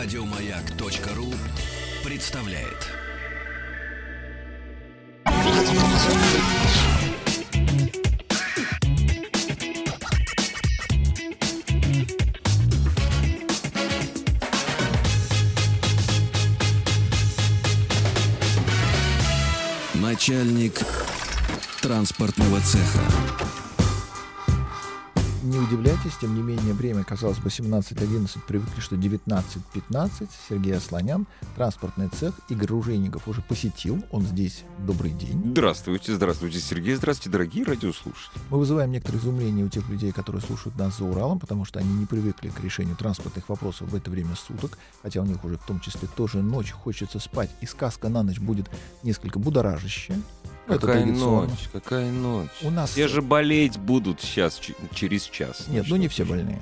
Радиомаяк.ру представляет. Начальник транспортного цеха. Не удивляйтесь, тем не менее, время, казалось бы, 17.11, привыкли, что 19.15. Сергей Асланян, транспортный цех Игорь Ружейников уже посетил. Он здесь. Добрый день. Здравствуйте, здравствуйте, Сергей. Здравствуйте, дорогие радиослушатели. Мы вызываем некоторые изумления у тех людей, которые слушают нас за Уралом, потому что они не привыкли к решению транспортных вопросов в это время суток, хотя у них уже в том числе тоже ночь, хочется спать, и сказка на ночь будет несколько будоражащая. Ну, это Какая ночь, какая ночь. У нас... Все же болеть будут сейчас, через час. Нет, Что ну не все больные.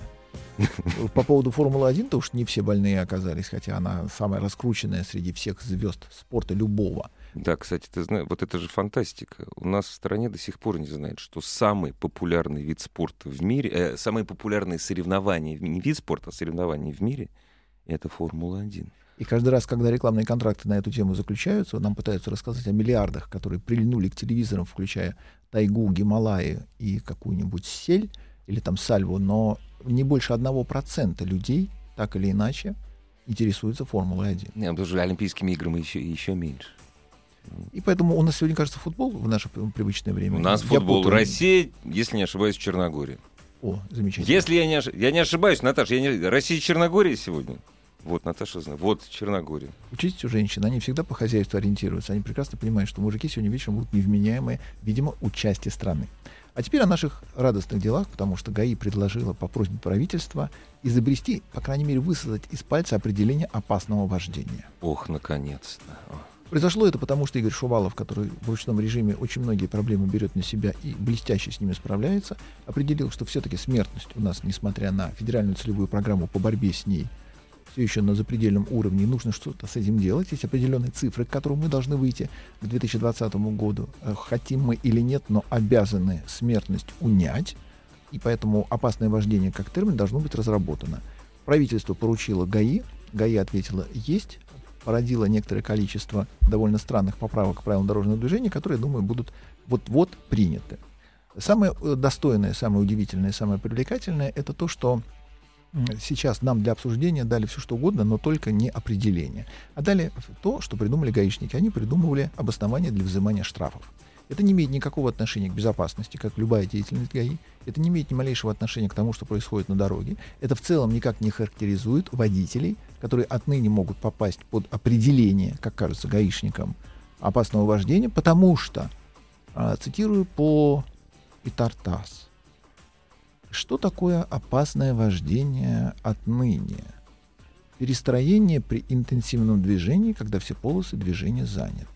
По поводу Формулы-1, то уж не все больные оказались, хотя она самая раскрученная среди всех звезд спорта любого. Да, кстати, ты знаешь, вот это же фантастика. У нас в стране до сих пор не знают, что самый популярный вид спорта в мире, э, самые популярные соревнования, не вид спорта, а соревнования в мире, это Формула-1. И каждый раз, когда рекламные контракты на эту тему заключаются, нам пытаются рассказать о миллиардах, которые прильнули к телевизорам, включая тайгу, Гималаи и какую-нибудь сель или там сальву, но не больше одного процента людей, так или иначе, интересуются Формулой-1. Не, потому что Олимпийскими играми еще, еще меньше. И поэтому у нас сегодня, кажется, футбол в наше привычное время. У нас Я футбол. путаю. Россия, если не ошибаюсь, Черногория. О, замечательно. Если я не, ош- я не ошибаюсь, Наташа, я не... Россия Черногория сегодня. Вот, Наташа знает. Вот Черногория. Учитесь у женщин, они всегда по хозяйству ориентируются. Они прекрасно понимают, что мужики сегодня вечером будут невменяемые, видимо, участие страны. А теперь о наших радостных делах, потому что ГАИ предложила по просьбе правительства изобрести, по крайней мере, высосать из пальца определение опасного вождения. Ох, наконец-то. Произошло это потому, что Игорь Шувалов, который в ручном режиме очень многие проблемы берет на себя и блестяще с ними справляется, определил, что все-таки смертность у нас, несмотря на федеральную целевую программу по борьбе с ней, все еще на запредельном уровне, и нужно что-то с этим делать. Есть определенные цифры, к которым мы должны выйти к 2020 году. Э, Хотим мы или нет, но обязаны смертность унять. И поэтому опасное вождение как термин должно быть разработано. Правительство поручило ГАИ, ГАИ ответила «есть», породило некоторое количество довольно странных поправок к правилам дорожного движения, которые, думаю, будут вот-вот приняты. Самое э, достойное, самое удивительное, самое привлекательное — это то, что сейчас нам для обсуждения дали все что угодно, но только не определение. А дали то, что придумали гаишники. Они придумывали обоснование для взимания штрафов. Это не имеет никакого отношения к безопасности, как любая деятельность ГАИ. Это не имеет ни малейшего отношения к тому, что происходит на дороге. Это в целом никак не характеризует водителей, которые отныне могут попасть под определение, как кажется, гаишникам, опасного вождения, потому что, а, цитирую по Итартас, что такое опасное вождение отныне? Перестроение при интенсивном движении, когда все полосы движения заняты.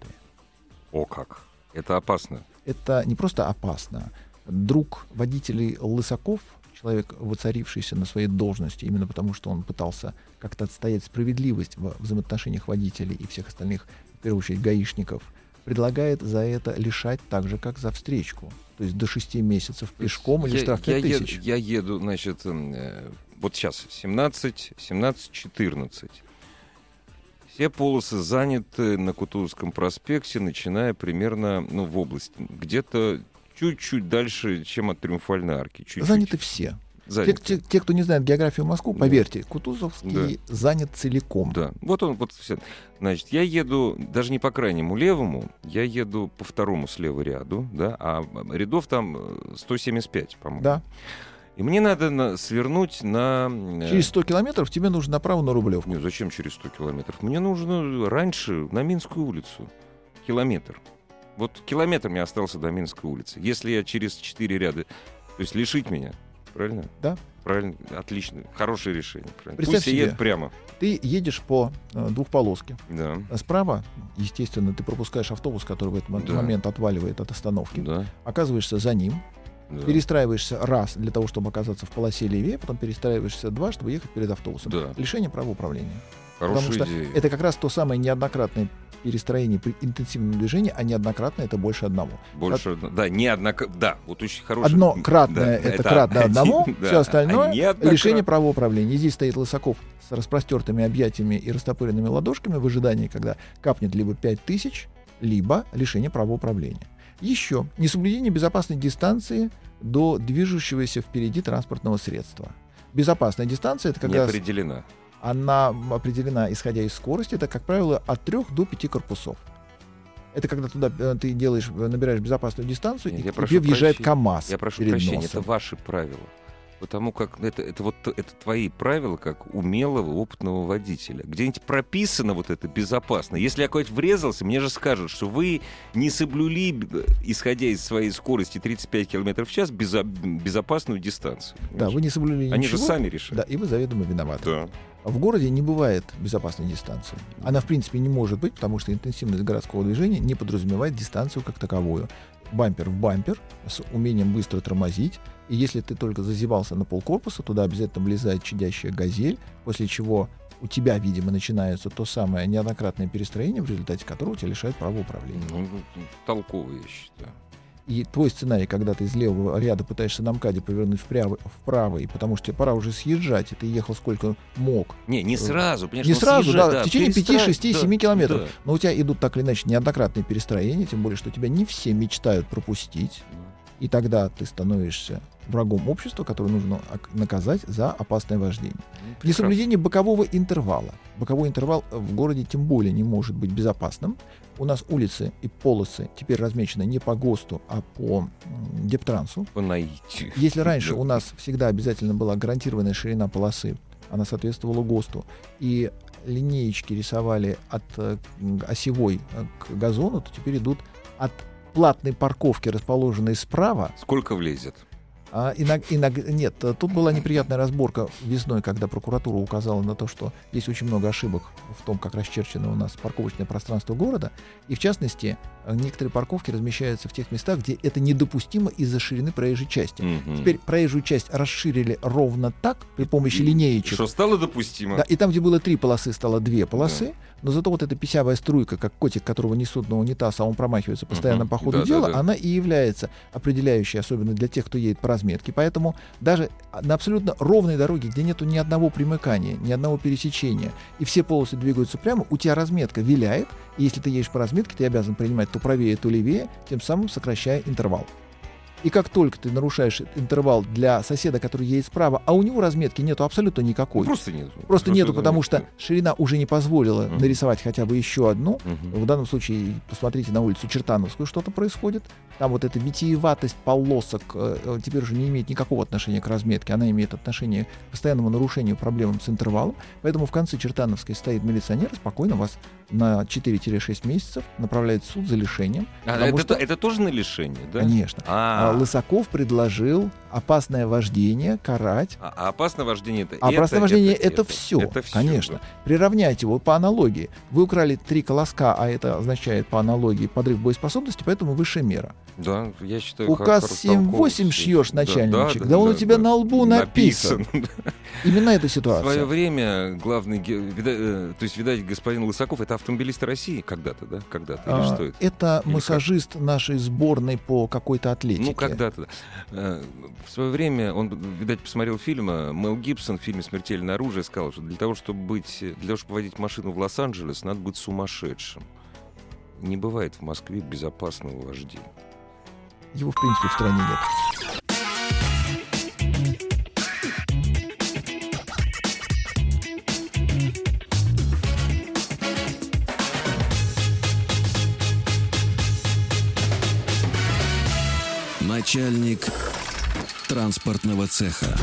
О как. Это опасно. Это не просто опасно. Друг водителей Лысаков, человек, воцарившийся на своей должности, именно потому что он пытался как-то отстоять справедливость в взаимоотношениях водителей и всех остальных, в первую очередь, гаишников, предлагает за это лишать так же, как за встречку. То есть до 6 месяцев пешком или я, штраф я 5 еду, тысяч. я еду, значит, м, э, вот сейчас 17, 17, 14. Все полосы заняты на Кутузовском проспекте, начиная примерно, ну, в области, где-то чуть-чуть дальше, чем от Триумфальной арки. Чуть-чуть. Заняты все. Те, те- те, кто не знает географию Москвы, Да. поверьте, Кутузовский занят целиком. Да, вот он, вот все. Значит, я еду даже не по крайнему левому, я еду по второму слева ряду, да, а рядов там э, 175, по-моему. Да. И мне надо на- свернуть на... э, Через 100 километров тебе нужно направо на Рублевку. Не, зачем через 100 километров? Мне нужно раньше на Минскую улицу. Километр. Вот километр мне остался до Минской улицы. Если я через 4 ряда... То есть лишить меня, правильно? Да. Правильно, отлично. Хорошее решение. Правильно. Представь Пусть себе. еду прямо. Ты едешь по э, двухполоске. Да, А Справа, естественно, ты пропускаешь автобус, который в этот Да. момент отваливает от остановки. да. Оказываешься за ним, да. перестраиваешься раз для того, чтобы оказаться в полосе левее, потом перестраиваешься два, чтобы ехать перед автобусом. Да. Лишение права управления. Хорошая Потому что идея. это как раз то самое неоднократное перестроение при интенсивном движении, а неоднократно это больше одного. Больше, да, не однако, да, вот очень хороший. Одно кратное Да, это кратно одному, один, все да, остальное а неоднократно. лишение права управления. Здесь стоит Лысаков с распростертыми объятиями и растопыренными ладошками в ожидании, когда капнет либо 5000, либо лишение права управления. Еще несоблюдение безопасной дистанции до движущегося впереди транспортного средства. Безопасная дистанция это как не определена. Она определена исходя из скорости, это, как правило, от 3 до 5 корпусов. Это когда туда э, ты делаешь, э, набираешь безопасную дистанцию, Нет, и я тебе въезжает прощения. КАМАЗ Я прошу прощения, носом. это ваши правила. Потому как это, это вот это твои правила, как умелого, опытного водителя. Где-нибудь прописано вот это безопасно. Если я куда-нибудь врезался, мне же скажут, что вы не соблюли, исходя из своей скорости 35 км в час, безо- безопасную дистанцию. Да, вы не соблюли Они ничего. же сами решают. Да, и вы заведомо виноваты. Да. В городе не бывает безопасной дистанции. Она, в принципе, не может быть, потому что интенсивность городского движения не подразумевает дистанцию как таковую. Бампер в бампер с умением быстро тормозить. И если ты только зазевался на полкорпуса, туда обязательно влезает чадящая газель, после чего у тебя, видимо, начинается то самое неоднократное перестроение, в результате которого тебя лишают права управления. Ну, ну, толково, я считаю. И твой сценарий, когда ты из левого ряда пытаешься на МКАДе повернуть вправо, в правый, потому что тебе пора уже съезжать, и ты ехал сколько мог, Не, не сразу, понимаешь, Не он сразу, съезжает, да, в течение перестраив- 5, 6, да, 7 километров. да. Но у тебя идут так или иначе неоднократные перестроения, тем более, что тебя не все мечтают пропустить. И тогда ты становишься врагом общества, которое нужно наказать за опасное вождение. Ну, прекрасно. Несоблюдение бокового интервала. Боковой интервал в городе тем более не может быть безопасным. У нас улицы и полосы теперь размечены не по ГОСТу, а по Дептрансу. По наитию. Если раньше у нас всегда обязательно была гарантированная ширина полосы, она соответствовала ГОСТу, и линеечки рисовали от э, осевой э, к газону, то теперь идут от платной парковки, расположенной справа, Сколько влезет? А иног- иног- нет, тут была неприятная разборка весной, когда прокуратура указала на то, что есть очень много ошибок в том, как расчерчено у нас парковочное пространство города, и в частности некоторые парковки размещаются в тех местах, где это недопустимо из-за ширины проезжей части. Мгм. Теперь проезжую часть расширили ровно так при помощи линеечек. Что стало допустимо? Да, и там, где было три полосы, стало две полосы, но зато вот эта писявая струйка, как котик, которого несут на унитаз, а он промахивается постоянно Мгм. по ходу Да, да, дела, да. она и является определяющей, особенно для тех, кто едет по разметке. Поэтому даже на абсолютно ровной дороге, где нету ни одного примыкания, ни одного пересечения, и все полосы двигаются прямо, у тебя разметка виляет, и если ты едешь по разметке, ты обязан принимать то правее, то левее, тем самым сокращая интервал. И как только ты нарушаешь интервал для соседа, который едет справа, а у него разметки нету абсолютно никакой, Просто нет. Просто нету, это потому нет. что ширина уже не позволила Мгм. нарисовать хотя бы еще одну. Мгм. В данном случае посмотрите на улицу Чертановскую, что-то происходит. Там вот эта витиеватость полосок э, э, теперь уже не имеет никакого отношения к разметке. Она имеет отношение к постоянному нарушению проблемам с интервалом. Поэтому в конце Чертановской стоит милиционер, спокойно вас на 4-6 месяцев направляет в суд за лишением. А, это, что- это тоже на лишение, да? Конечно. А, А Лысаков предложил опасное вождение карать а- а опасное вождение это А это, опасное вождение это, все, это всё, конечно. да. Приравняйте его по аналогии. Вы украли три колоска, а это означает по аналогии подрыв боеспособности, поэтому высшая мера. Да, я считаю. Указ хор- 7-8 толковый. шьешь, Да, начальничек. Да, он у тебя на лбу написан. Именно эта В свое ситуация. время главный, вида- э, то есть, видать, господин Лысаков, это автомобилист России когда-то, да? Когда-то, или А, что это? Это Или массажист нашей сборной по какой-то атлетике. Ну, когда-то. да. Э, В свое время он, видать, посмотрел фильм, э, Мел Гибсон в фильме «Смертельное оружие» сказал, что для того, чтобы быть, для того, чтобы водить машину в Лос-Анджелес, надо быть сумасшедшим. Не бывает в Москве безопасного вождения. Его, в принципе, в стране нет. Начальник транспортного цеха.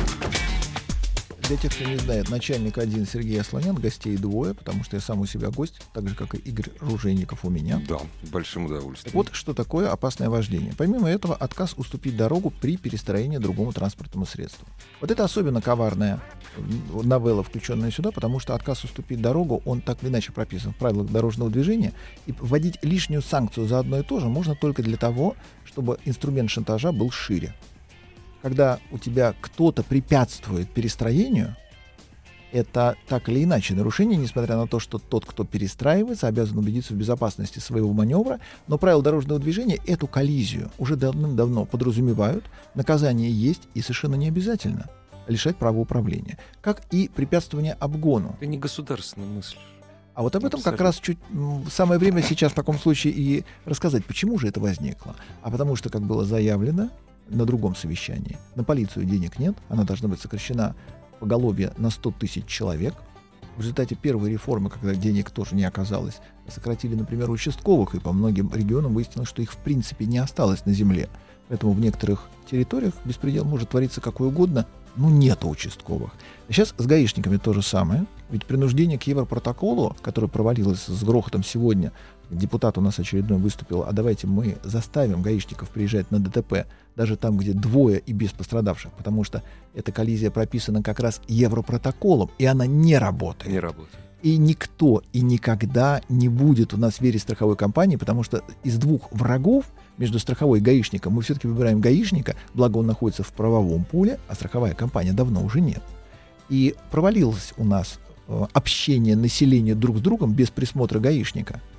Для тех, кто не знает, начальник один Сергей Асланян, гостей двое, потому что я сам у себя гость, так же, как и Игорь Ружейников у меня. Да, с большим удовольствием. Вот, что такое опасное вождение. Помимо этого, отказ уступить дорогу при перестроении другому транспортному средству. Вот это особенно коварная новелла, включенная сюда, потому что отказ уступить дорогу, он так или иначе прописан в правилах дорожного движения. И вводить лишнюю санкцию за одно и то же можно только для того, чтобы инструмент шантажа был шире. Когда у тебя кто-то препятствует перестроению, это так или иначе нарушение, несмотря на то, что тот, кто перестраивается, обязан убедиться в безопасности своего маневра. Но правила дорожного движения эту коллизию уже давным-давно подразумевают. Наказание есть и совершенно не обязательно лишать права управления. Как и препятствование обгону. Ты не государственно мыслишь. А вот об этом как раз чуть самое время сейчас в таком случае и рассказать, почему же это возникло. А потому что, как было заявлено на другом совещании, на полицию денег нет, она должна быть сокращена поголовье на 100 тысяч человек. В результате первой реформы, когда денег тоже не оказалось, сократили, например, участковых, и по многим регионам выяснилось, что их в принципе не осталось на земле. Поэтому в некоторых территориях беспредел может твориться какой угодно, но нет участковых. Сейчас с гаишниками то же самое. Ведь принуждение к Европротоколу, которое провалилось с грохотом сегодня, депутат у нас очередной выступил, а давайте мы заставим гаишников приезжать на ДТП, даже там, где двое и без пострадавших, потому что эта коллизия прописана как раз Европротоколом, и она не работает. Не работает. И никто и никогда не будет у нас верить страховой компании, потому что из двух врагов между страховой и гаишником мы все-таки выбираем гаишника, благо он находится в правовом поле, а страховая компания давно уже нет. И провалилось у нас э, общение населения друг с другом без присмотра гаишника –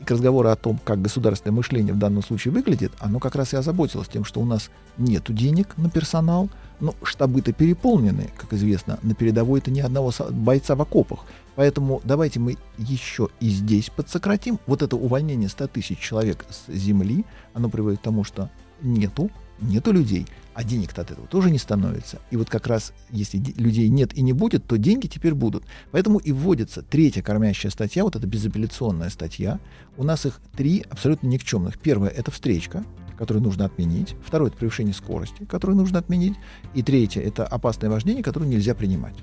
и к разговору о том, как государственное мышление в данном случае выглядит, оно как раз и озаботилось тем, что у нас нет денег на персонал, но штабы-то переполнены, как известно, на передовой это ни одного бойца в окопах. Поэтому давайте мы еще и здесь подсократим. Вот это увольнение 100 тысяч человек с земли, оно приводит к тому, что нету нету людей, а денег-то от этого тоже не становится. И вот как раз, если людей нет и не будет, то деньги теперь будут. Поэтому и вводится третья кормящая статья, вот эта безапелляционная статья. У нас их три абсолютно никчемных. Первая — это встречка, которую нужно отменить. Второе — это превышение скорости, которую нужно отменить. И третье — это опасное вождение, которое нельзя принимать.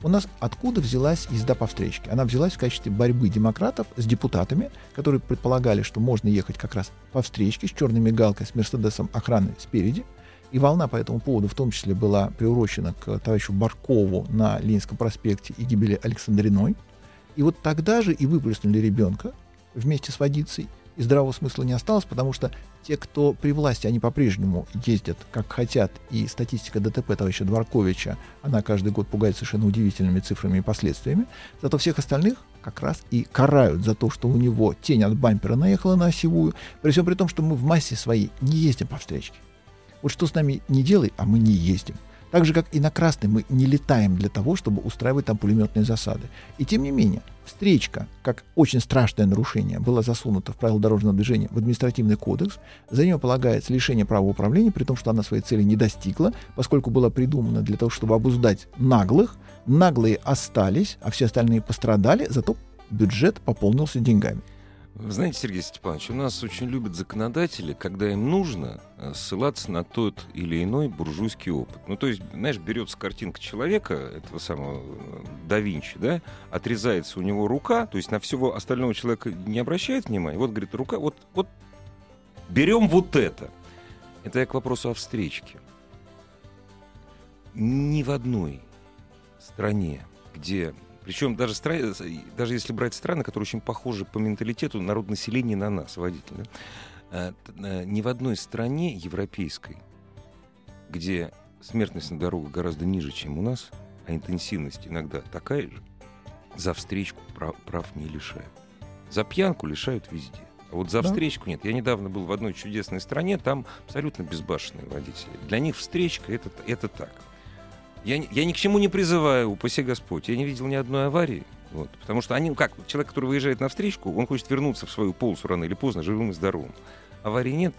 У нас откуда взялась езда по встречке? Она взялась в качестве борьбы демократов с депутатами, которые предполагали, что можно ехать как раз по встречке с черной мигалкой, с Мерседесом охраны спереди. И волна по этому поводу в том числе была приурочена к товарищу Баркову на Ленинском проспекте и гибели Александриной. И вот тогда же и выплеснули ребенка вместе с водицей, и здравого смысла не осталось, потому что те, кто при власти, они по-прежнему ездят как хотят, и статистика ДТП товарища Дворковича, она каждый год пугает совершенно удивительными цифрами и последствиями. Зато всех остальных как раз и карают за то, что у него тень от бампера наехала на осевую, при всем при том, что мы в массе своей не ездим по встречке. Вот что с нами не делай, а мы не ездим. Так же, как и на Красный, мы не летаем для того, чтобы устраивать там пулеметные засады. И тем не менее, встречка, как очень страшное нарушение, была засунута в правила дорожного движения в административный кодекс. За нее полагается лишение права управления, при том, что она своей цели не достигла, поскольку была придумана для того, чтобы обуздать наглых. Наглые остались, а все остальные пострадали, зато бюджет пополнился деньгами. Знаете, Сергей Степанович, у нас очень любят законодатели, когда им нужно э, ссылаться на тот или иной буржуйский опыт. Ну, то есть, знаешь, берется картинка человека, этого самого э, да Винчи, да, отрезается у него рука, то есть на всего остального человека не обращает внимания. Вот, говорит, рука, вот, вот берем вот это. Это я к вопросу о встречке. Ни в одной стране, где причем даже, стра... даже если брать страны, которые очень похожи по менталитету народ населения на нас, водители, да? Э, ни в одной стране европейской, где смертность на дорогах гораздо ниже, чем у нас, а интенсивность иногда такая же, за встречку прав, прав не лишают. За пьянку лишают везде. А вот за да. встречку нет. Я недавно был в одной чудесной стране, там абсолютно безбашенные водители. Для них встречка это, это так. Я, я ни к чему не призываю, упаси Господь. Я не видел ни одной аварии. Вот, потому что они, как, человек, который выезжает на встречку, он хочет вернуться в свою полосу рано или поздно, живым и здоровым. Аварии нет.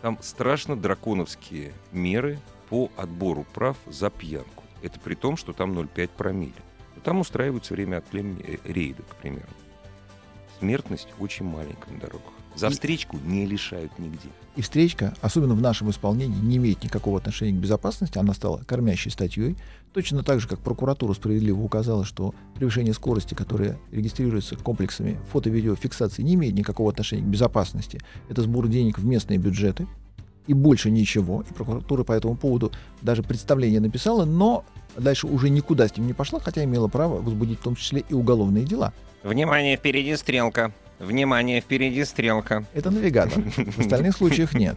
Там страшно драконовские меры по отбору прав за пьянку. Это при том, что там 0,5 промилле. Там устраиваются время от времени э, рейды, к примеру. Смертность очень маленькая на дорогах. За встречку не лишают нигде. И встречка, особенно в нашем исполнении, не имеет никакого отношения к безопасности. Она стала кормящей статьей. Точно так же, как прокуратура справедливо указала, что превышение скорости, которое регистрируется комплексами фото-видеофиксации, не имеет никакого отношения к безопасности. Это сбор денег в местные бюджеты. И больше ничего. И прокуратура по этому поводу даже представление написала, но дальше уже никуда с ним не пошла, хотя имела право возбудить в том числе и уголовные дела. Внимание, впереди стрелка. Внимание, впереди стрелка. Это навигатор. В остальных случаях нет.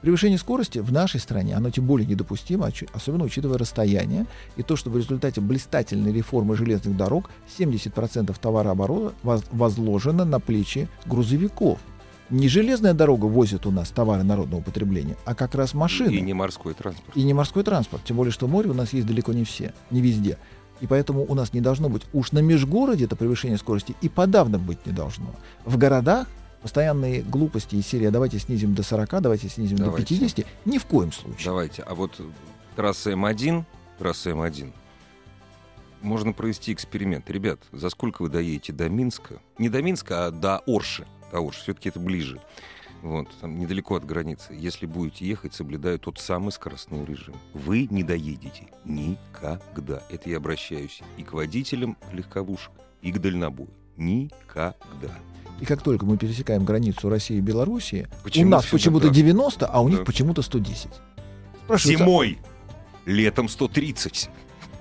Превышение скорости в нашей стране, оно тем более недопустимо, особенно учитывая расстояние и то, что в результате блистательной реформы железных дорог 70% товарооборота возложено на плечи грузовиков. Не железная дорога возит у нас товары народного потребления, а как раз машины. И не морской транспорт. И не морской транспорт. Тем более, что море у нас есть далеко не все, не везде. И поэтому у нас не должно быть уж на межгороде это превышение скорости и подавно быть не должно. В городах постоянные глупости из серии «А давайте снизим до 40, давайте снизим давайте. до 50, ни в коем случае. Давайте. А вот трасса М1, трасса М1, можно провести эксперимент. Ребят, за сколько вы доедете до Минска? Не до Минска, а до Орши. До Орши. Все-таки это ближе вот, там недалеко от границы, если будете ехать, соблюдая тот самый скоростной режим. Вы не доедете никогда. Это я обращаюсь и к водителям легковушек, и к дальнобою. Никогда. И как только мы пересекаем границу России и Белоруссии, Почему у нас почему-то 90, а у них да. почему-то 110. Спрашивается, Зимой, летом 130.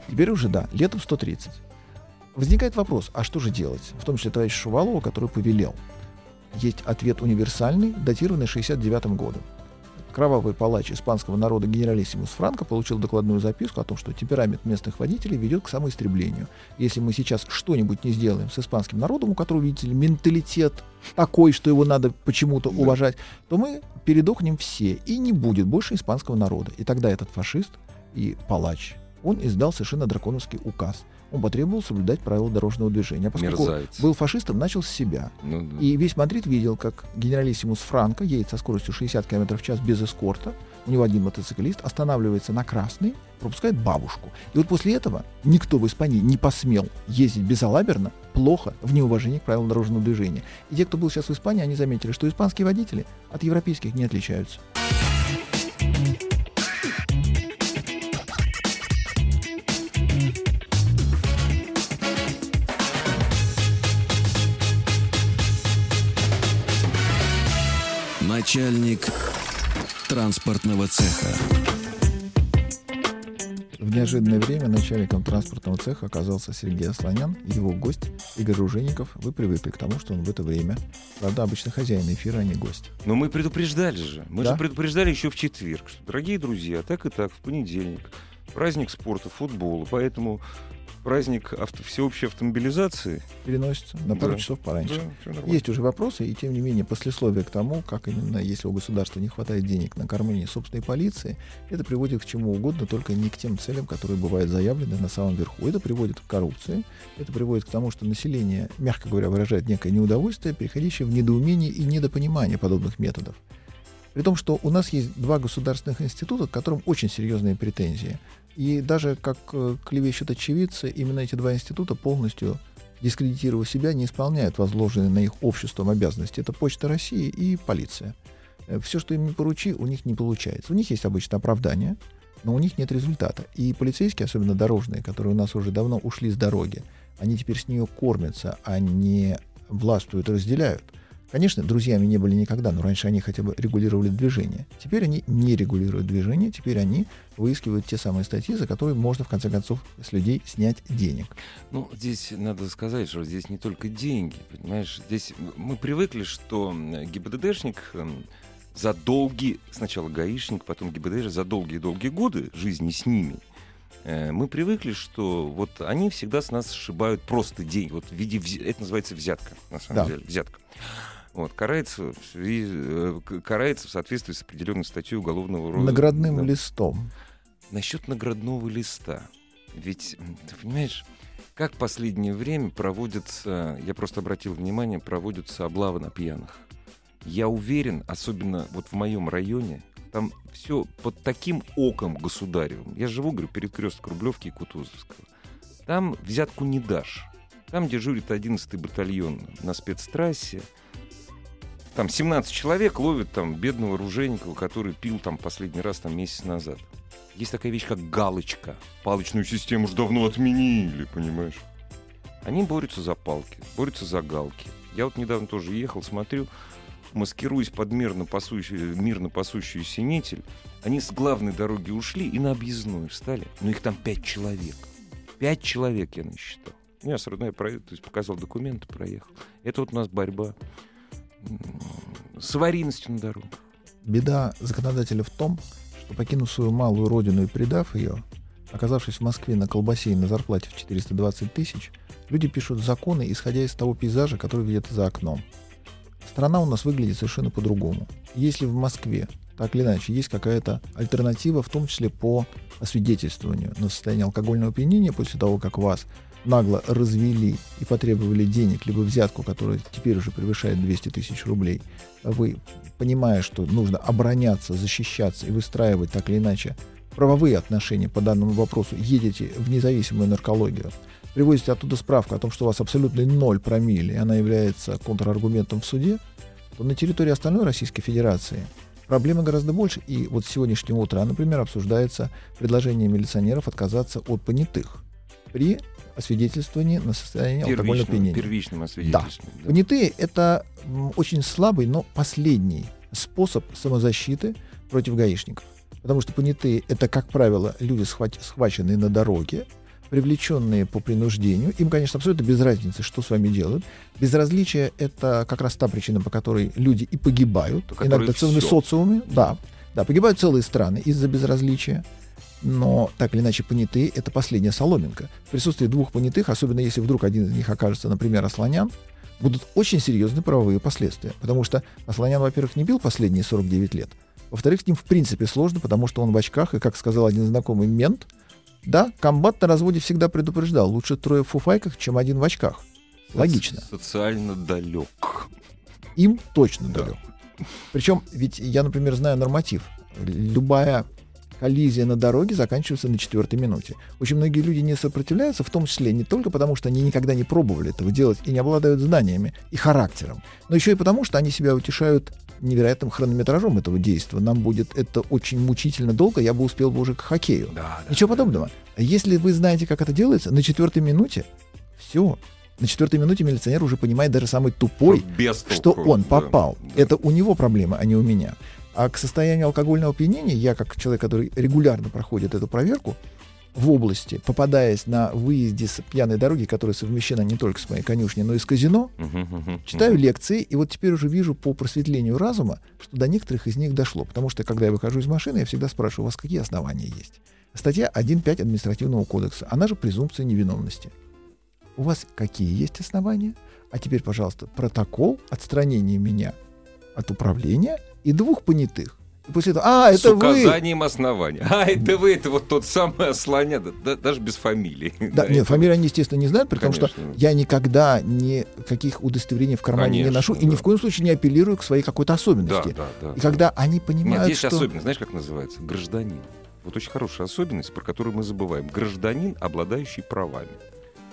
Теперь уже да, летом 130. Возникает вопрос, а что же делать? В том числе товарищ Шувалова, который повелел есть ответ универсальный, датированный 69 годом. Кровавый палач испанского народа генералиссимус Франко получил докладную записку о том, что темперамент местных водителей ведет к самоистреблению. Если мы сейчас что-нибудь не сделаем с испанским народом, у которого, видите ли, менталитет такой, что его надо почему-то да. уважать, то мы передохнем все, и не будет больше испанского народа. И тогда этот фашист и палач, он издал совершенно драконовский указ – он потребовал соблюдать правила дорожного движения. А поскольку Мерзавец. был фашистом, начал с себя. Ну, да. И весь Мадрид видел, как генералиссимус Франко едет со скоростью 60 км в час без эскорта. У него один мотоциклист останавливается на красный, пропускает бабушку. И вот после этого никто в Испании не посмел ездить безалаберно, плохо, в неуважении к правилам дорожного движения. И те, кто был сейчас в Испании, они заметили, что испанские водители от европейских не отличаются. Начальник транспортного цеха. В неожиданное время начальником транспортного цеха оказался Сергей Асланян, его гость Игорь Ружеников. Вы привыкли к тому, что он в это время, правда, обычно хозяин эфира, а не гость. Но мы предупреждали же. Мы да? же предупреждали еще в четверг, что, дорогие друзья, так и так, в понедельник праздник спорта, футбола, поэтому праздник авто, всеобщей автомобилизации переносится на пару да. часов пораньше. Да, Есть уже вопросы, и тем не менее послесловие к тому, как именно, если у государства не хватает денег на кормление собственной полиции, это приводит к чему угодно, только не к тем целям, которые бывают заявлены на самом верху. Это приводит к коррупции, это приводит к тому, что население, мягко говоря, выражает некое неудовольствие, переходящее в недоумение и недопонимание подобных методов. При том, что у нас есть два государственных института, к которым очень серьезные претензии. И даже как э, клевещут очевидцы, именно эти два института полностью дискредитировав себя, не исполняют возложенные на их обществом обязанности. Это Почта России и полиция. Э, Все, что им не поручи, у них не получается. У них есть обычно оправдание, но у них нет результата. И полицейские, особенно дорожные, которые у нас уже давно ушли с дороги, они теперь с нее кормятся, а не властвуют разделяют. Конечно, друзьями не были никогда, но раньше они хотя бы регулировали движение. Теперь они не регулируют движение, теперь они выискивают те самые статьи, за которые можно, в конце концов, с людей снять денег. Ну, здесь надо сказать, что здесь не только деньги, понимаешь? Здесь мы привыкли, что ГИБДДшник эм, за долгие, сначала гаишник, потом ГИБДД, за долгие-долгие годы жизни с ними, э, мы привыкли, что вот они всегда с нас сшибают просто деньги. Вот в виде, это называется взятка, на самом да. деле, взятка вот, карается, в связи, э, карается в соответствии с определенной статьей уголовного рода. Наградным да. листом. Насчет наградного листа. Ведь, ты понимаешь, как в последнее время проводятся, я просто обратил внимание, проводятся облавы на пьяных. Я уверен, особенно вот в моем районе, там все под таким оком государевым. Я живу, говорю, перед кресток Рублевки и Кутузовского. Там взятку не дашь. Там дежурит 11-й батальон на спецтрассе там 17 человек ловят там бедного Ружейникова, который пил там последний раз там месяц назад. Есть такая вещь, как галочка. Палочную систему уже давно отменили, понимаешь? Они борются за палки, борются за галки. Я вот недавно тоже ехал, смотрю, маскируясь под мирно пасущую, мирно пасущую нитель, они с главной дороги ушли и на объездную встали. Но их там пять человек. Пять человек я насчитал. Не, срывная проверка, то есть показал документы, проехал. Это вот у нас борьба с аварийностью на дорогах. Беда законодателя в том, что покинув свою малую родину и предав ее, оказавшись в Москве на колбасе и на зарплате в 420 тысяч, люди пишут законы, исходя из того пейзажа, который видят за окном. Страна у нас выглядит совершенно по-другому. Если в Москве так или иначе есть какая-то альтернатива, в том числе по освидетельствованию на состояние алкогольного опьянения после того, как вас нагло развели и потребовали денег, либо взятку, которая теперь уже превышает 200 тысяч рублей, вы, понимая, что нужно обороняться, защищаться и выстраивать так или иначе правовые отношения по данному вопросу, едете в независимую наркологию, привозите оттуда справку о том, что у вас абсолютный ноль промилле, и она является контраргументом в суде, то на территории остальной Российской Федерации проблемы гораздо больше. И вот с сегодняшнего утра, например, обсуждается предложение милиционеров отказаться от понятых при освидетельствовании на состояние алкогольного опьянения. Первичном освидетельствовании. Да. Да. Понятые — это очень слабый, но последний способ самозащиты против гаишников. Потому что понятые — это, как правило, люди, схват... схваченные на дороге, привлеченные по принуждению. Им, конечно, абсолютно без разницы, что с вами делают. Безразличие — это как раз та причина, по которой люди и погибают. Иногда целыми все. социумами. Да, да, погибают целые страны из-за безразличия но так или иначе понятые — это последняя соломинка. В присутствии двух понятых, особенно если вдруг один из них окажется, например, Асланян, будут очень серьезные правовые последствия. Потому что Асланян, во-первых, не бил последние 49 лет. Во-вторых, с ним в принципе сложно, потому что он в очках, и, как сказал один знакомый мент, да, комбат на разводе всегда предупреждал, лучше трое в фуфайках, чем один в очках. Логично. Социально далек. Им точно да. далек. Причем, ведь я, например, знаю норматив. Любая коллизия на дороге заканчивается на четвертой минуте. Очень многие люди не сопротивляются, в том числе не только потому, что они никогда не пробовали этого делать и не обладают знаниями и характером, но еще и потому, что они себя утешают невероятным хронометражом этого действия. Нам будет это очень мучительно долго, я бы успел бы уже к хоккею. Да, Ничего да, подобного. Да. Если вы знаете, как это делается, на четвертой минуте все. На четвертой минуте милиционер уже понимает даже самый тупой, что он попал. Да, да. Это у него проблема, а не у меня. А к состоянию алкогольного опьянения я, как человек, который регулярно проходит эту проверку в области, попадаясь на выезде с пьяной дороги, которая совмещена не только с моей конюшней, но и с казино, читаю лекции, и вот теперь уже вижу по просветлению разума, что до некоторых из них дошло. Потому что, когда я выхожу из машины, я всегда спрашиваю, у вас какие основания есть? Статья 1.5 административного кодекса, она же презумпция невиновности. У вас какие есть основания? А теперь, пожалуйста, протокол отстранения меня от управления — и двух понятых. И после этого, а, это С указанием вы. основания. А, это вы, это вот тот самый ослоня, да, даже без фамилии. Да, да нет, фамилию они, естественно, не знают, потому Конечно. что я никогда никаких удостоверений в кармане Конечно, не ношу да. и ни в коем случае не апеллирую к своей какой-то особенности. Да, да, да, и когда они понимают, Нет, есть что... особенность, знаешь, как называется? Гражданин. Вот очень хорошая особенность, про которую мы забываем. Гражданин, обладающий правами.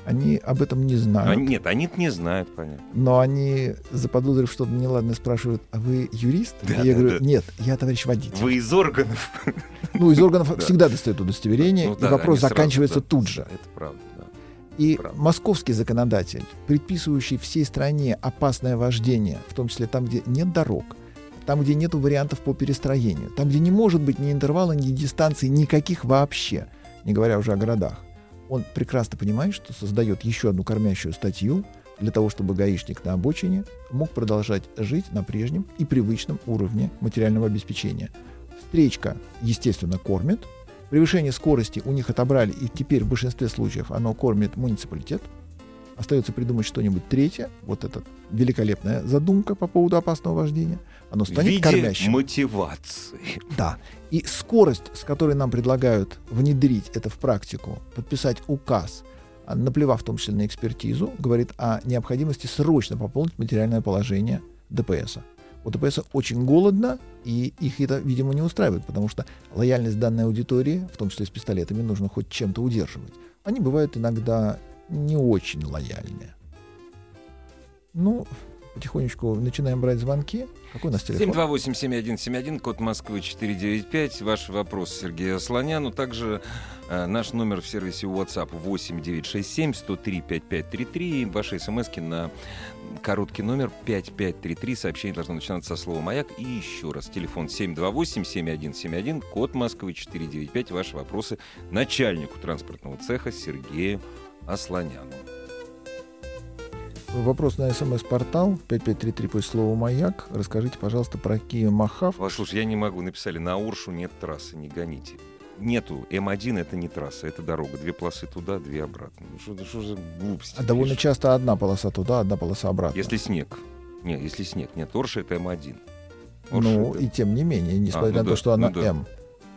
Они об этом не знают. А, нет, они не знают, понятно. Но они, заподозрив что-то неладное, спрашивают, а вы юрист? Да, и я да, говорю, да. нет, я товарищ водитель. Вы из органов? Ну, из органов всегда достают удостоверение, ну и вопрос заканчивается тут же. Это правда, да. И московский законодатель, предписывающий всей стране опасное вождение, в том числе там, где нет дорог, там, где нет вариантов по перестроению, там, где не может быть ни интервала, ни дистанции, никаких вообще, не говоря уже о городах он прекрасно понимает, что создает еще одну кормящую статью для того, чтобы гаишник на обочине мог продолжать жить на прежнем и привычном уровне материального обеспечения. Встречка, естественно, кормит. Превышение скорости у них отобрали, и теперь в большинстве случаев оно кормит муниципалитет. Остается придумать что-нибудь третье. Вот эта великолепная задумка по поводу опасного вождения. Оно станет в виде кормящим. мотивации. Да. И скорость, с которой нам предлагают внедрить это в практику, подписать указ, а, наплевав в том числе на экспертизу, говорит о необходимости срочно пополнить материальное положение ДПС. У ДПС очень голодно, и их это, видимо, не устраивает, потому что лояльность данной аудитории, в том числе с пистолетами, нужно хоть чем-то удерживать. Они бывают иногда не очень лояльные. Ну, потихонечку начинаем брать звонки. Какой у нас телефон? 728-7171, код Москвы 495. Ваш вопрос Сергею Асланяну. Также э, наш номер в сервисе WhatsApp 8967-103-5533. Ваши смс на короткий номер 5533. Сообщение должно начинаться со слова «Маяк». И еще раз, телефон 728-7171, код Москвы 495. Ваши вопросы начальнику транспортного цеха Сергею Асланяну. Вопрос на смс-портал 5533 после слова «Маяк». Расскажите, пожалуйста, про Kia Махав. А, слушай, я не могу. Написали, на Уршу нет трассы, не гоните. Нету. М1 это не трасса, это дорога. Две полосы туда, две обратно. Ну, что, что за глупости? А довольно пишешь? часто одна полоса туда, одна полоса обратно. Если снег. Нет, если снег. Нет, Орша это М1. Орша Ну, это- и тем не менее, несмотря ну на да, то, что она ну да. М.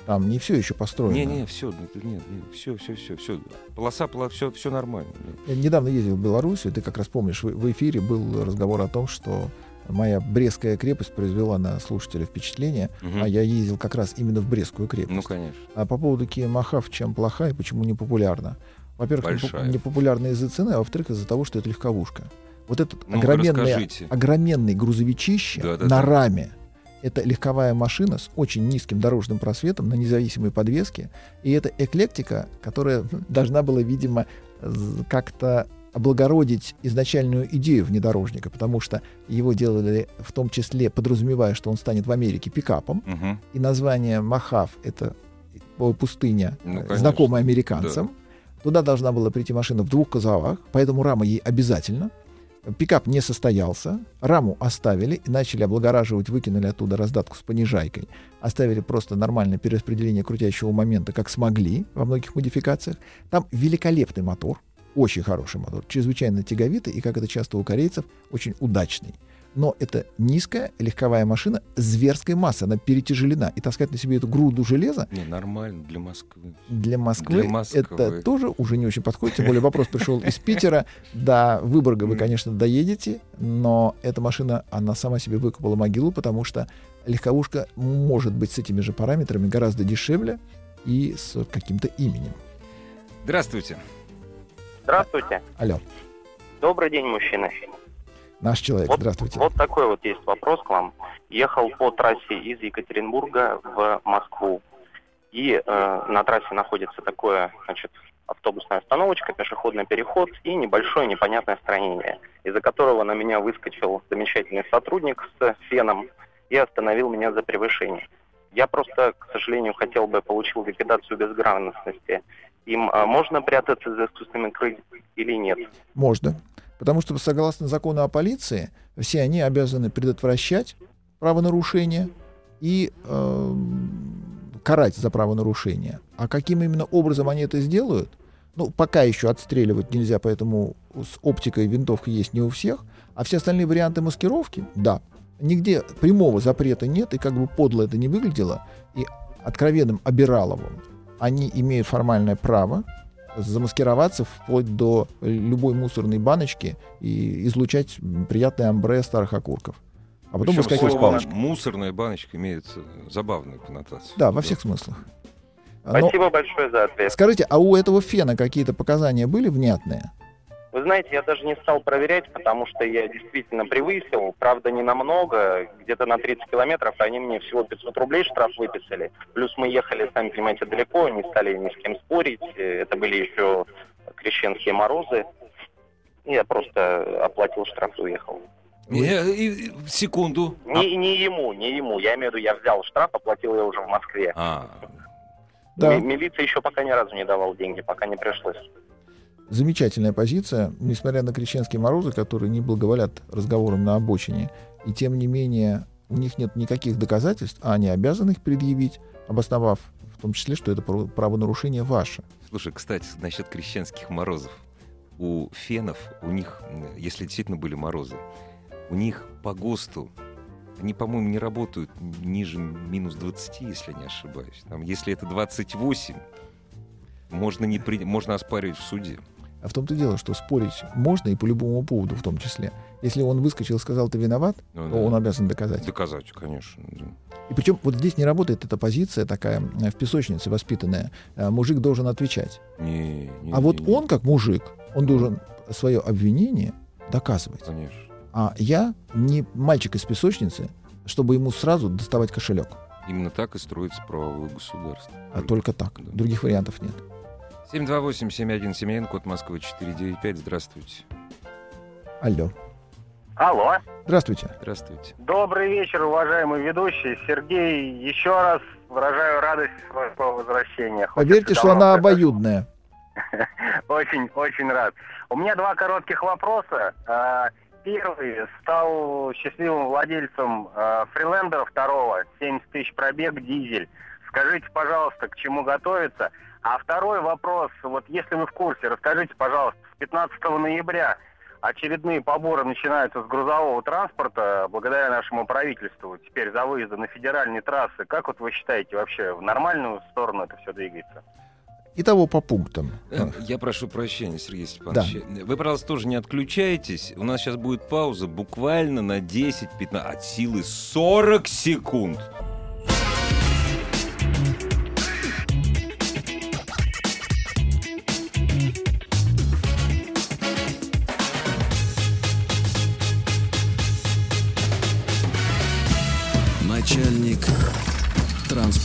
Там не все еще построено. Не, не, все, нет, нет, все, все, все, все. Полоса, все, все нормально. Я недавно ездил в Белоруссию, ты как раз помнишь, в, в эфире был разговор о том, что моя Брестская крепость произвела на слушателя впечатление, Мгм. а я ездил как раз именно в Брестскую крепость. Ну, конечно. А по поводу Kia Махав, чем плоха и почему не популярна? Во-первых, не, Большая. поп- не популярна из-за цены, а во-вторых, из-за того, что это легковушка. Вот этот Ну-ка, огроменный, огроменный грузовичище Да-да-да. на раме. Это легковая машина с очень низким дорожным просветом на независимой подвеске. И это эклектика, которая должна была, видимо, как-то облагородить изначальную идею внедорожника, потому что его делали в том числе, подразумевая, что он станет в Америке пикапом, Мгм. и название Махав — это пустыня, Ну, э, конечно. знакомая американцам. Туда должна была прийти машина в двух кузовах, поэтому рама ей обязательно. Пикап не состоялся, раму оставили и начали облагораживать, выкинули оттуда раздатку с понижайкой. Оставили просто нормальное перераспределение крутящего момента, как смогли во многих модификациях. Там великолепный мотор, очень хороший мотор, чрезвычайно тяговитый и, как это часто у корейцев, очень удачный. Но это низкая легковая машина зверской массы, она перетяжелена. И таскать на себе эту груду железа Не, нормально для Москвы. для Москвы, Для Москвы. это тоже уже не очень подходит. Тем более вопрос пришел из Питера. До Выборга вы, конечно, доедете, но эта машина, она сама себе выкопала могилу, потому что легковушка может быть с этими же параметрами гораздо дешевле и с каким-то именем. Здравствуйте. Здравствуйте. Алло, Добрый день, мужчины. Наш человек, Вот, здравствуйте. вот такой вот есть вопрос к вам. Ехал по трассе из Екатеринбурга в Москву. И э, на трассе находится такое, значит, автобусная остановочка, пешеходный переход и небольшое непонятное строение, из-за которого на меня выскочил замечательный сотрудник с феном и остановил меня за превышение. Я просто, к сожалению, хотел бы получил ликвидацию безграмотности. Им а, можно прятаться за искусственным крыльям или нет? Можно. Потому что, согласно закону о полиции, все они обязаны предотвращать правонарушения и эм, карать за правонарушение. А каким именно образом они это сделают? Ну, пока еще отстреливать нельзя, поэтому с оптикой винтовка есть не у всех. А все остальные варианты маскировки, да. Нигде прямого запрета нет, и как бы подло это не выглядело, и откровенным обираловым они имеют формальное право замаскироваться вплоть до любой мусорной баночки и излучать приятное амбре старых окурков. А потом Причем выскакивать с палочкой. «мусорная баночка» имеет забавную коннотацию. Да, во всех смыслах. Но Спасибо большое за ответ. скажите, а у этого фена какие-то показания были внятные? Вы знаете, я даже не стал проверять, потому что я действительно превысил. Правда, не намного, где-то на 30 километров. Они мне всего 500 рублей штраф выписали. Плюс мы ехали, сами понимаете, далеко, не стали ни с кем спорить. Э, Это были еще крещенские морозы. Я просто оплатил штраф и уехал. Я- и- и- секунду. А- Не, не ему, не ему. Я имею в виду, я взял штраф, оплатил я уже в Москве. А, Да, Ми- Милиция еще пока ни разу не давал деньги, пока не пришлось. Замечательная позиция, несмотря на крещенские морозы, которые не благоволят разговорам на обочине, и тем не менее у них нет никаких доказательств, а они обязаны их предъявить, обосновав в том числе, что это право- правонарушение ваше. слушай, кстати, насчет крещенских морозов. У фенов, у них, если действительно были морозы, у них по ГОСТу, они, по-моему, не работают ниже минус 20, если не ошибаюсь. Там, если это 28, можно, не при... можно оспаривать в суде. А в том-то и дело, что спорить можно и по любому поводу в том числе. Если он выскочил и сказал, ты виноват, Ну то да. он обязан доказать. Доказать, конечно. И причем вот здесь не работает эта позиция такая э, в песочнице воспитанная. Э, Мужик должен отвечать. Не, не, А вот не, не. он, как мужик, он должен свое обвинение доказывать. Конечно. А я не мальчик из песочницы, чтобы ему сразу доставать кошелек. Именно так и строится правовое государство. А только так. Да. Других вариантов нет. 728-7171, код Москвы 495. Здравствуйте. Алло. Алло. Здравствуйте. Здравствуйте. Добрый вечер, уважаемый ведущий. Сергей, еще раз выражаю радость вашего возвращения. Хоть Поверьте, это что она произошло. обоюдная. Очень, очень рад. У меня два коротких вопроса. А, Первый стал счастливым владельцем фрилендера второго, 70 тысяч пробег, дизель. Скажите, пожалуйста, к чему готовиться? А второй вопрос, вот если вы в курсе, расскажите, пожалуйста, с 15 ноября очередные поборы начинаются с грузового транспорта благодаря нашему правительству теперь за выезды на федеральные трассы. Как вот вы считаете вообще в нормальную сторону это все двигается? Итого по пунктам. Э, Я прошу прощения, Сергей Степанович. Вы, пожалуйста, тоже не отключайтесь. У нас сейчас будет пауза буквально на 10-15, от силы 40 секунд.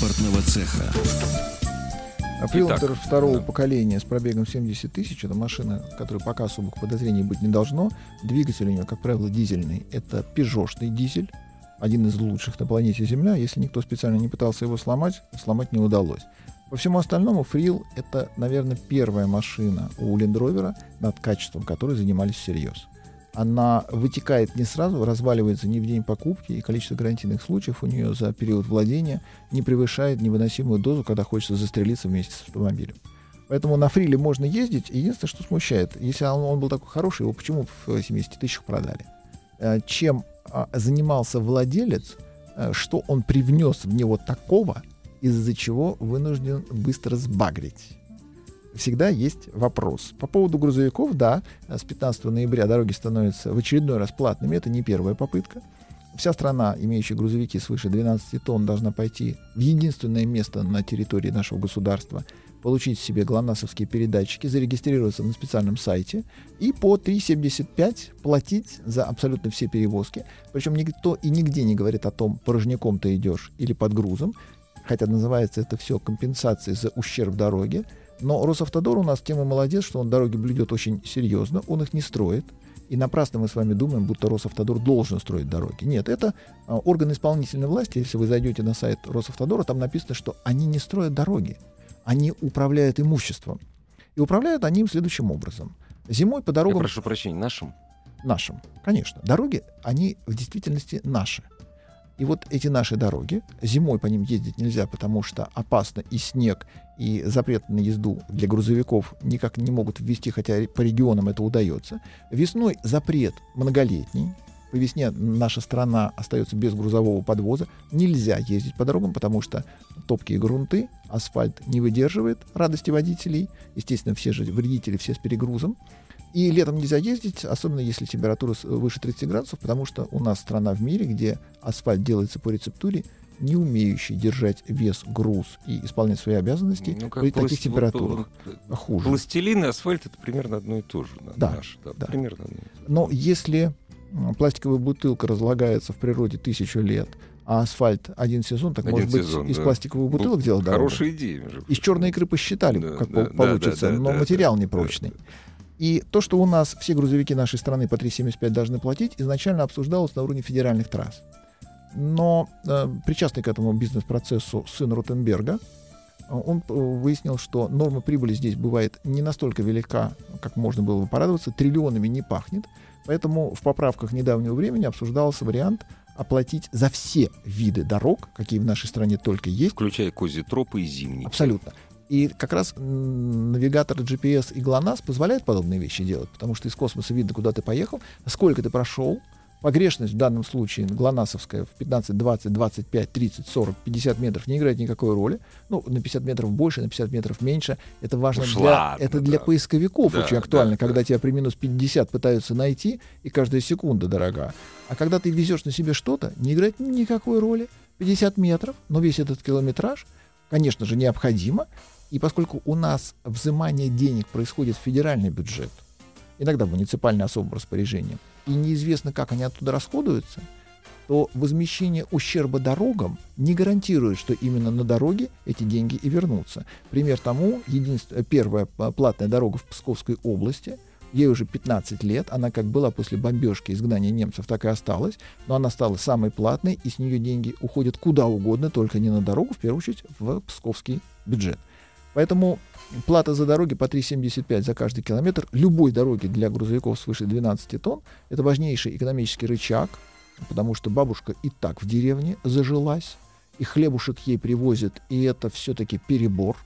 Транспортного цеха. А Фриландер Итак, второго да. поколения с пробегом 70 тысяч, это машина, которая пока особых подозрений быть не должно. Двигатель у нее, как правило, дизельный. Это пежошный дизель, один из лучших на планете Земля. Если никто специально не пытался его сломать, сломать не удалось. По всему остальному, Фрил — это, наверное, первая машина у Land Rover, над качеством которой занимались всерьез. Она вытекает не сразу, разваливается не в день покупки, и количество гарантийных случаев у нее за период владения не превышает невыносимую дозу, когда хочется застрелиться вместе с автомобилем. Поэтому на фриле можно ездить. Единственное, что смущает, если он, он был такой хороший, его почему в 70 тысячах продали? Э, Чем а, занимался владелец, э, что он привнес в него такого, из-за чего вынужден быстро сбагрить? Всегда есть вопрос. По поводу грузовиков, да, э, с 15 ноября дороги становятся в очередной раз платными. Это не первая попытка. Вся страна, имеющая грузовики свыше 12 тонн, должна пойти в единственное место на территории нашего государства, получить себе глонасовские передатчики, зарегистрироваться на специальном сайте и по 3,75 платить за абсолютно все перевозки. Причем никто и нигде не говорит о том, порожняком ты идешь или под грузом, хотя называется это все компенсацией за ущерб дороге. Но Росавтодор у нас тема молодец, что он дороги блюдет очень серьезно, он их не строит. И напрасно мы с вами думаем, будто Росавтодор должен строить дороги. Нет, это а, орган исполнительной власти. Если вы зайдете на сайт Росавтодора, там написано, что они не строят дороги, они управляют имуществом. И управляют они им следующим образом. Зимой по Я дорогам прошу прощения, нашим. нашим, конечно, дороги, они в действительности наши. И вот эти наши дороги, зимой по ним ездить нельзя, потому что опасно и снег, и запрет на езду для грузовиков никак не могут ввести, хотя по регионам это удается. Весной запрет многолетний. По весне наша страна остается без грузового подвоза. Нельзя ездить по дорогам, потому что топкие грунты, асфальт не выдерживает радости водителей. Естественно, все же вредители, все с перегрузом. И летом нельзя ездить, особенно если температура выше 30 градусов, потому что у нас страна в мире, где асфальт делается по рецептуре, не умеющий держать вес, груз и исполнять свои обязанности Ну, при таких пласти- температурах. вот, а Хуже. Пластилин и асфальт это примерно одно и то же. Да, наш, да, да. Примерно одно и то же. Но если пластиковая бутылка разлагается в природе тысячу лет, а асфальт один сезон, так Один может быть сезон, из да. пластиковых бутылок Был- делать дорогу? Хорошая идея. Из черной икры посчитали, Да, как да, по- да, получится, да, да, но да, материал да, непрочный. да, И то, что у нас все грузовики нашей страны по 3,75 должны платить, изначально обсуждалось на уровне федеральных трасс. Но э, причастный к этому бизнес-процессу сын Ротенберга, он э, выяснил, что норма прибыли здесь бывает не настолько велика, как можно было бы порадоваться, триллионами не пахнет. Поэтому в поправках недавнего времени обсуждался вариант оплатить за все виды дорог, какие в нашей стране только есть, Включая козитропы и зимние. Абсолютно. И как раз навигатор GPS и ГЛОНАСС позволяют подобные вещи делать, потому что из космоса видно, куда ты поехал, сколько ты прошел. Погрешность в данном случае ГЛОНАССовская в 15, 20, 25, 30, 40, 50 метров не играет никакой роли. Ну, на 50 метров больше, на 50 метров меньше. Это важно Уж для, ладно, это для да. поисковиков Да, очень актуально, да, когда да. тебя при минус 50 пытаются найти, и каждая секунда дорога. А когда ты везешь на себе что-то, не играет никакой роли. 50 метров, но весь этот километраж, конечно же, необходимо. И поскольку у нас взимание денег происходит в федеральный бюджет, иногда в муниципальное особым распоряжением, и неизвестно, как они оттуда расходуются, то возмещение ущерба дорогам не гарантирует, что именно на дороге эти деньги и вернутся. Пример тому, единственная, первая п- платная дорога в Псковской области, ей уже 15 лет, она как была после бомбежки изгнания немцев, так и осталась, но она стала самой платной, и с нее деньги уходят куда угодно, только не на дорогу, в первую очередь в псковский бюджет. Поэтому плата за дороги по 3,75 за каждый километр любой дороги для грузовиков свыше 12 тонн — это важнейший экономический рычаг, потому что бабушка и так в деревне зажилась, и хлебушек ей привозят, и это все-таки перебор.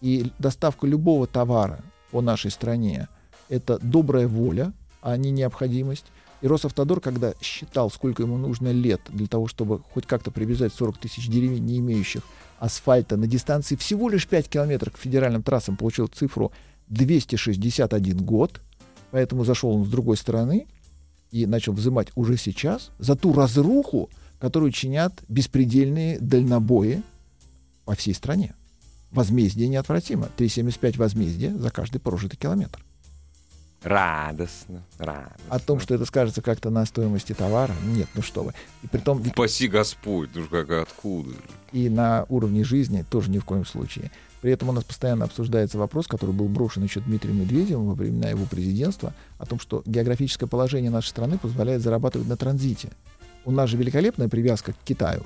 И доставка любого товара по нашей стране — это добрая воля, а не необходимость. И Росавтодор, когда считал, сколько ему нужно лет для того, чтобы хоть как-то привязать 40 тысяч деревень, не имеющих асфальта на дистанции всего лишь 5 километров к федеральным трассам, получил цифру 261 год. Поэтому зашел он с другой стороны и начал взимать уже сейчас за ту разруху, которую чинят беспредельные дальнобои по всей стране. Возмездие неотвратимо. 3,75 возмездия за каждый прожитый километр. Радостно, радостно. О том, что это скажется как-то на стоимости товара, нет, ну что вы. И при том, Упаси Господь, ну как откуда? и на уровне жизни тоже ни в коем случае. При этом у нас постоянно обсуждается вопрос, который был брошен еще Дмитрием Медведевым во времена его президентства, о том, что географическое положение нашей страны позволяет зарабатывать на транзите. У нас же великолепная привязка к Китаю.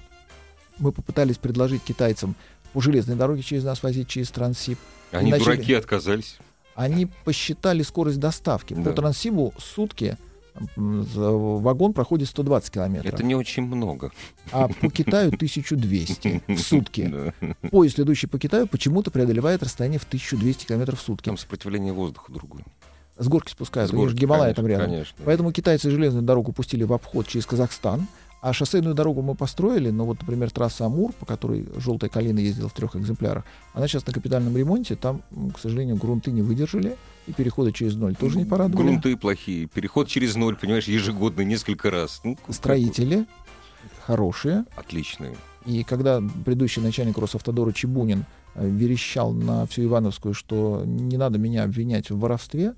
Мы попытались предложить китайцам по железной дороге через нас возить через Транссиб. Они Начали- дураки отказались. Они посчитали скорость доставки. Да. По Транссибу сутки вагон проходит 120 километров, Это не очень много. а по Китаю 1200 в сутки. Да. Поезд, идущий по Китаю, почему-то преодолевает расстояние в 1200 километров в сутки. Там сопротивление воздуха другое. С горки спускают, С у них же горки, Гималай конечно, там рядом. Конечно. Поэтому китайцы железную дорогу пустили в обход через Казахстан, а шоссейную дорогу мы построили, но вот, например, трасса Амур, по которой «Желтая калина» ездила в трех экземплярах, она сейчас на капитальном ремонте, там, к сожалению, грунты не выдержали, и переходы через ноль тоже не порадовали. Грунты плохие. Переход через ноль, понимаешь, ежегодно несколько раз. Ну, Строители хорошие, Отличные. И когда предыдущий начальник Росавтодора Чебунин э, верещал на всю Ивановскую, что не надо меня обвинять в воровстве,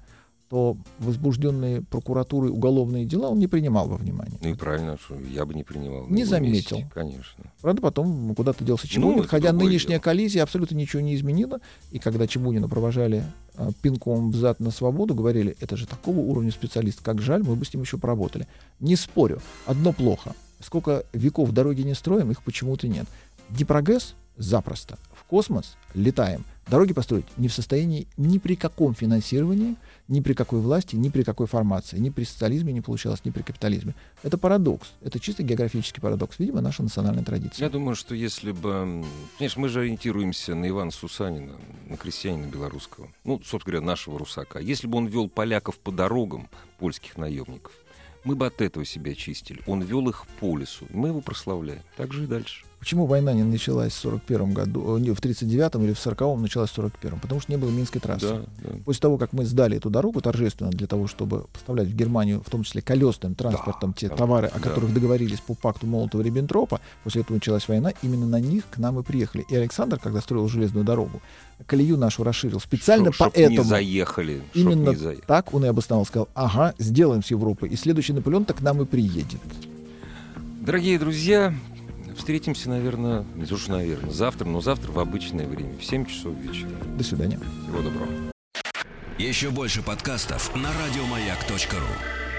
то возбужденные прокуратурой уголовные дела он не принимал во внимание. Ну и правильно, что я бы не принимал. Не заметил. месте, Конечно. Правда, потом куда-то делся Чебунин, Ну, хотя нынешняя дело. коллизия абсолютно ничего не изменила. И когда Чебунина провожали э, пинком в зад на свободу, говорили, это же такого уровня специалист, как жаль, мы бы с ним еще поработали. Не спорю, одно плохо. Сколько веков дороги не строим, их почему-то нет. Днепрогэс запросто. Космос летаем. Дороги построить не в состоянии ни при каком финансировании, ни при какой власти, ни при какой формации. Ни при социализме не получалось, ни при капитализме. Это парадокс. Это чисто географический парадокс. Видимо, наша национальная традиция. Я думаю, что если бы... Конечно, мы же ориентируемся на Ивана Сусанина, на крестьянина белорусского. Ну, собственно говоря, нашего русака. Если бы он вел поляков по дорогам, польских наемников, мы бы от этого себя очистили. Он вел их по лесу. Мы его прославляем. Так же и дальше. Почему война не началась в 41 году, э, не, в 39-м или в 40-м началась в 41-м? Потому что не было Минской трассы. Да, да. После того, как мы сдали эту дорогу торжественно для того, чтобы поставлять в Германию, в том числе колесным транспортом, те да, товары, о да. которых договорились по пакту Молотова-Риббентропа, после этого началась война, именно на них к нам и приехали. И Александр, когда строил железную дорогу, колею нашу расширил специально Чтоб- чтоб не поэтому. заехали. Именно не заехали. так он и обосновал, сказал, ага, сделаем с Европой, и следующий Наполеон-то к нам и приедет. Дорогие друзья, встретимся, наверное, не то что, наверное, завтра, но завтра в обычное время, в 7 часов вечера. До свидания. Всего доброго. Еще больше подкастов на радиомаяк.ру.